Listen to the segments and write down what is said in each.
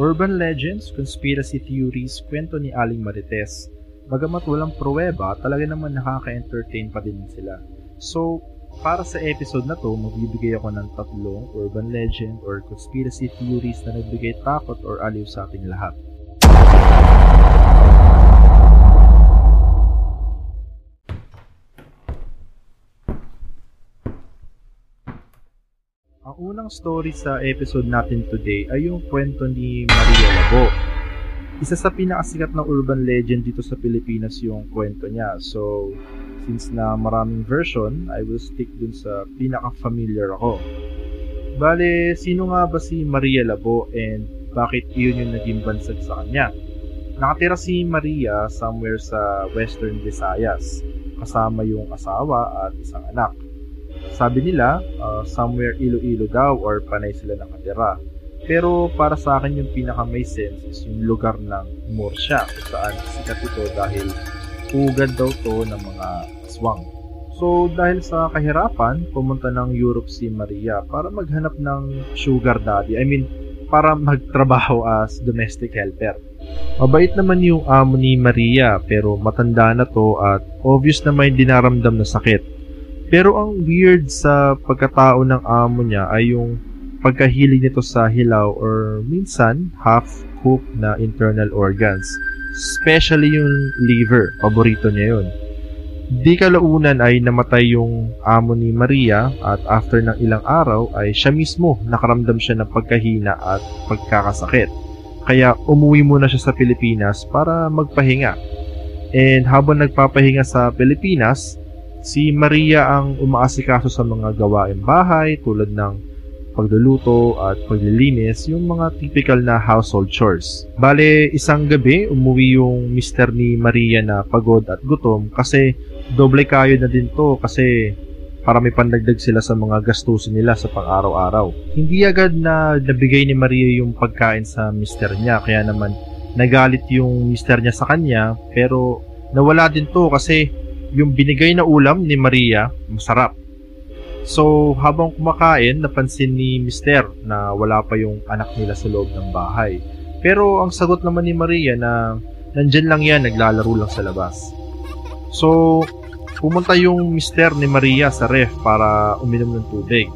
Urban legends, conspiracy theories, kwento ni Aling Marites. Bagamat walang pruweba, talaga naman nakaka-entertain pa din sila. So, para sa episode na to, magbibigay ako ng tatlong urban legend or conspiracy theories na nagbigay takot or aliw sa ating lahat. Ang unang story sa episode natin today ay yung kwento ni Maria Labo. Isa sa pinakasikat na urban legend dito sa Pilipinas yung kwento niya. So, since na maraming version, I will stick dun sa pinaka-familiar ako. Bale, sino nga ba si Maria Labo and bakit iyon yung naging bansag sa kanya? Nakatira si Maria somewhere sa Western Visayas, kasama yung asawa at isang anak. Sabi nila, uh, somewhere Iloilo daw or panay sila nakatira. Pero para sa akin yung pinaka may sense is yung lugar ng Morsya kung saan sikat ito dahil ugad daw to ng mga aswang. So dahil sa kahirapan, pumunta ng Europe si Maria para maghanap ng sugar daddy. I mean, para magtrabaho as domestic helper. Mabait naman yung amo ni Maria pero matanda na to at obvious na may dinaramdam na sakit pero ang weird sa pagkatao ng amo niya ay yung pagkahilig nito sa hilaw or minsan half-cooked na internal organs. Especially yung liver, paborito niya yun. Di kalaunan ay namatay yung amo ni Maria at after ng ilang araw ay siya mismo nakaramdam siya ng pagkahina at pagkakasakit. Kaya umuwi muna siya sa Pilipinas para magpahinga. And habang nagpapahinga sa Pilipinas, Si Maria ang umaasikaso sa mga gawaing bahay tulad ng pagluluto at paglilinis, yung mga typical na household chores. Bale, isang gabi, umuwi yung mister ni Maria na pagod at gutom kasi doble kayo na din to kasi para may pandagdag sila sa mga gastusin nila sa pang-araw-araw. Hindi agad na nabigay ni Maria yung pagkain sa mister niya kaya naman nagalit yung mister niya sa kanya pero nawala din to kasi yung binigay na ulam ni Maria, masarap. So, habang kumakain, napansin ni Mister na wala pa yung anak nila sa loob ng bahay. Pero ang sagot naman ni Maria na nandyan lang yan, naglalaro lang sa labas. So, pumunta yung Mister ni Maria sa ref para uminom ng tubig.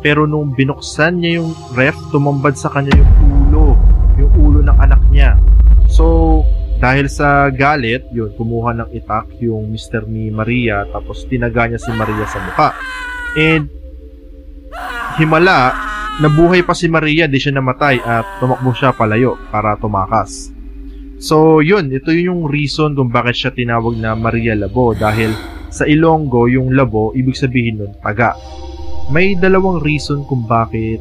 Pero nung binuksan niya yung ref, tumambad sa kanya yung ulo, yung ulo ng anak niya. So, dahil sa galit, yun, kumuha ng itak yung Mr. ni Maria tapos tinaga niya si Maria sa mukha. And himala, nabuhay pa si Maria, di siya namatay at tumakbo siya palayo para tumakas. So yun, ito yung reason kung bakit siya tinawag na Maria Labo dahil sa Ilonggo yung labo, ibig sabihin nun, taga. May dalawang reason kung bakit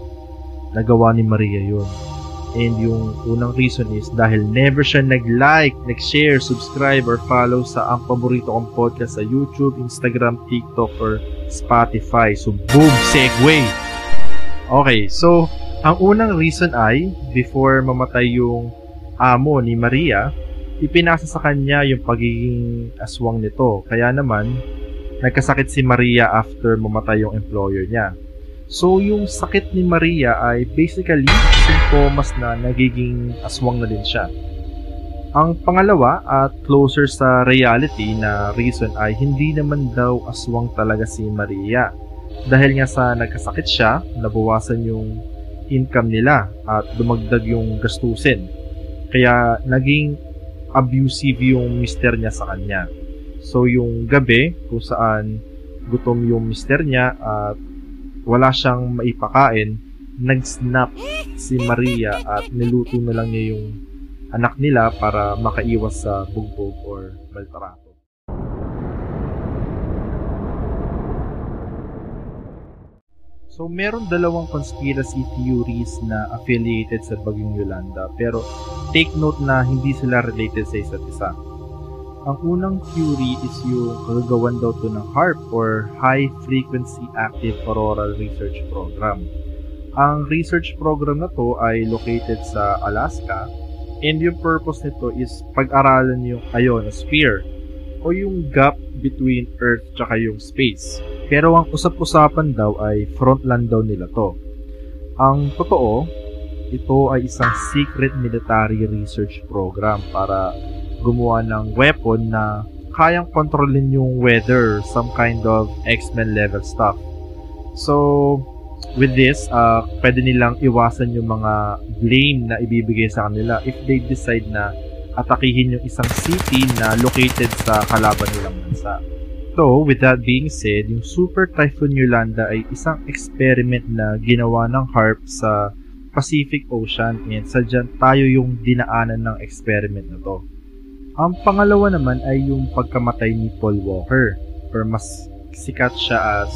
nagawa ni Maria yun. And yung unang reason is dahil never siya nag-like, nag-share, subscribe, or follow sa ang paborito kong podcast sa YouTube, Instagram, TikTok, or Spotify. So, boom! Segway! Okay, so, ang unang reason ay, before mamatay yung amo ni Maria, ipinasa sa kanya yung pagiging aswang nito. Kaya naman, nagkasakit si Maria after mamatay yung employer niya. So, yung sakit ni Maria ay basically simptomas na nagiging aswang na din siya. Ang pangalawa at closer sa reality na reason ay hindi naman daw aswang talaga si Maria. Dahil nga sa nagkasakit siya, nabawasan yung income nila at dumagdag yung gastusin. Kaya naging abusive yung mister niya sa kanya. So yung gabi kung saan gutom yung mister niya at wala siyang maipakain, nag-snap si Maria at niluto na lang niya yung anak nila para makaiwas sa bugbog or maltrato. So, meron dalawang conspiracy theories na affiliated sa Bagyong Yolanda pero take note na hindi sila related sa isa't isa. Ang unang theory is yung kagagawan daw to ng HARP or High Frequency Active Auroral Research Program. Ang research program na to ay located sa Alaska and yung purpose nito is pag-aralan yung ionosphere o yung gap between Earth tsaka yung space. Pero ang usap-usapan daw ay frontland daw nila to. Ang totoo, ito ay isang secret military research program para gumawa ng weapon na kayang kontrolin yung weather, some kind of X-Men level stuff. So, with this, uh, pwede nilang iwasan yung mga blame na ibibigay sa kanila if they decide na atakihin yung isang city na located sa kalaban nilang bansa. So, with that being said, yung Super Typhoon Yolanda ay isang experiment na ginawa ng HARP sa Pacific Ocean and sadyan tayo yung dinaanan ng experiment na to. Ang pangalawa naman ay yung pagkamatay ni Paul Walker or mas sikat siya as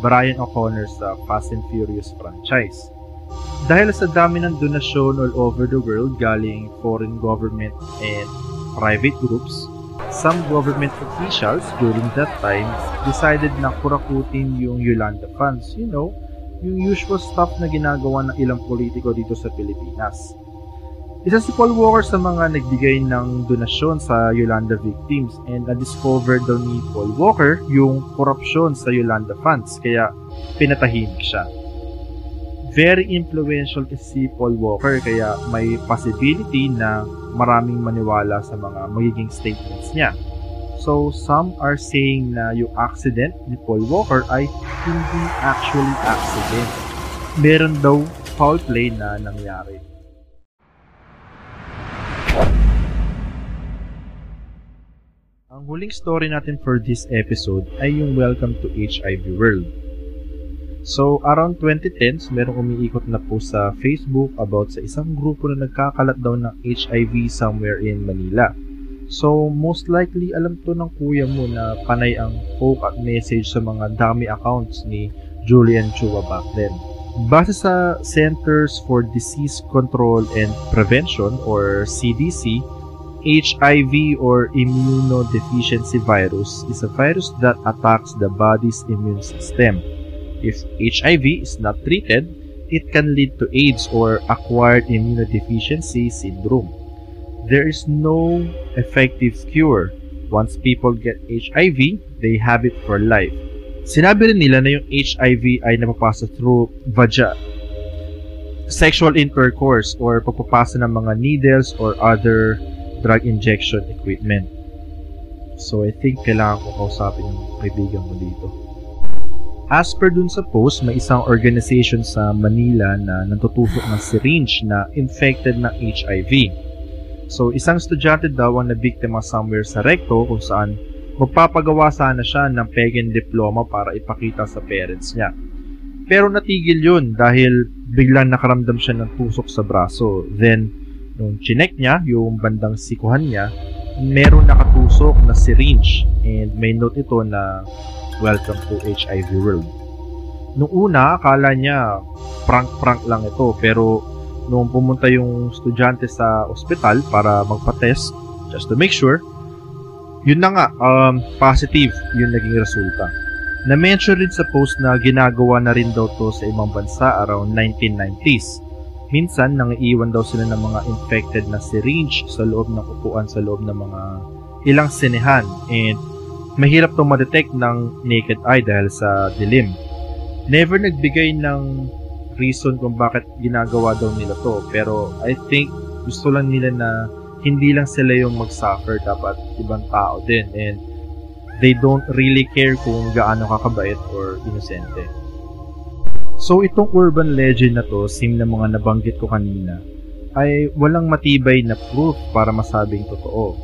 Brian O'Connor sa Fast and Furious franchise. Dahil sa dami ng donasyon all over the world galing foreign government and private groups, some government officials during that time decided na kurakutin yung Yolanda funds. You know, yung usual stuff na ginagawa ng ilang politiko dito sa Pilipinas. Isa si Paul Walker sa mga nagbigay ng donasyon sa Yolanda victims and na-discover daw ni Paul Walker yung korupsyon sa Yolanda funds kaya pinatahimik siya. Very influential si Paul Walker kaya may possibility na maraming maniwala sa mga magiging statements niya. So, some are saying na yung accident ni Paul Walker ay hindi actually accident. Meron daw foul play na nangyari. Ang huling story natin for this episode ay yung Welcome to HIV World. So, around 2010s, merong umiikot na po sa Facebook about sa isang grupo na nagkakalat daw ng HIV somewhere in Manila. So, most likely, alam to ng kuya mo na panay ang poke at message sa mga dami accounts ni Julian Chua back then. Base sa Centers for Disease Control and Prevention or CDC, HIV or immunodeficiency virus is a virus that attacks the body's immune system. If HIV is not treated, it can lead to AIDS or acquired immunodeficiency syndrome. There is no effective cure. Once people get HIV, they have it for life. Sinabi rin nila na yung HIV ay napapasa through vaja, sexual intercourse or pagpapasa ng mga needles or other drug injection equipment. So I think kailangan ko kausapin yung kaibigan mo dito. As per dun sa post, may isang organization sa Manila na natutusok ng syringe na infected ng HIV. So, isang estudyante daw ang nabiktima somewhere sa recto kung saan magpapagawa sana siya ng pagan diploma para ipakita sa parents niya. Pero natigil yun dahil biglang nakaramdam siya ng tusok sa braso. Then, nung chinek niya, yung bandang sikuhan niya, meron nakatusok na syringe and may note ito na Welcome to HIV World. Nung una, akala niya prank-prank lang ito pero nung pumunta yung estudyante sa ospital para magpa-test just to make sure, yun na nga, um, positive yung naging resulta. Na-mention rin sa post na ginagawa na rin daw to sa ibang bansa around 1990s. Minsan, nangiiwan daw sila ng mga infected na syringe sa loob ng upuan sa loob ng mga ilang sinehan and mahirap itong ma-detect ng naked eye dahil sa dilim. Never nagbigay ng reason kung bakit ginagawa daw nila to pero I think gusto lang nila na hindi lang sila yung mag-suffer dapat ibang tao din and they don't really care kung gaano kakabait or inosente. So itong urban legend na to, sim na mga nabanggit ko kanina, ay walang matibay na proof para masabing totoo.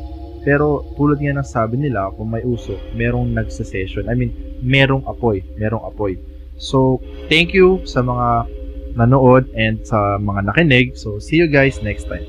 Pero tulad nga ng sabi nila, kung may usok, merong nagsa-session. I mean, merong apoy. Merong apoy. So, thank you sa mga nanood and sa mga nakinig. So, see you guys next time.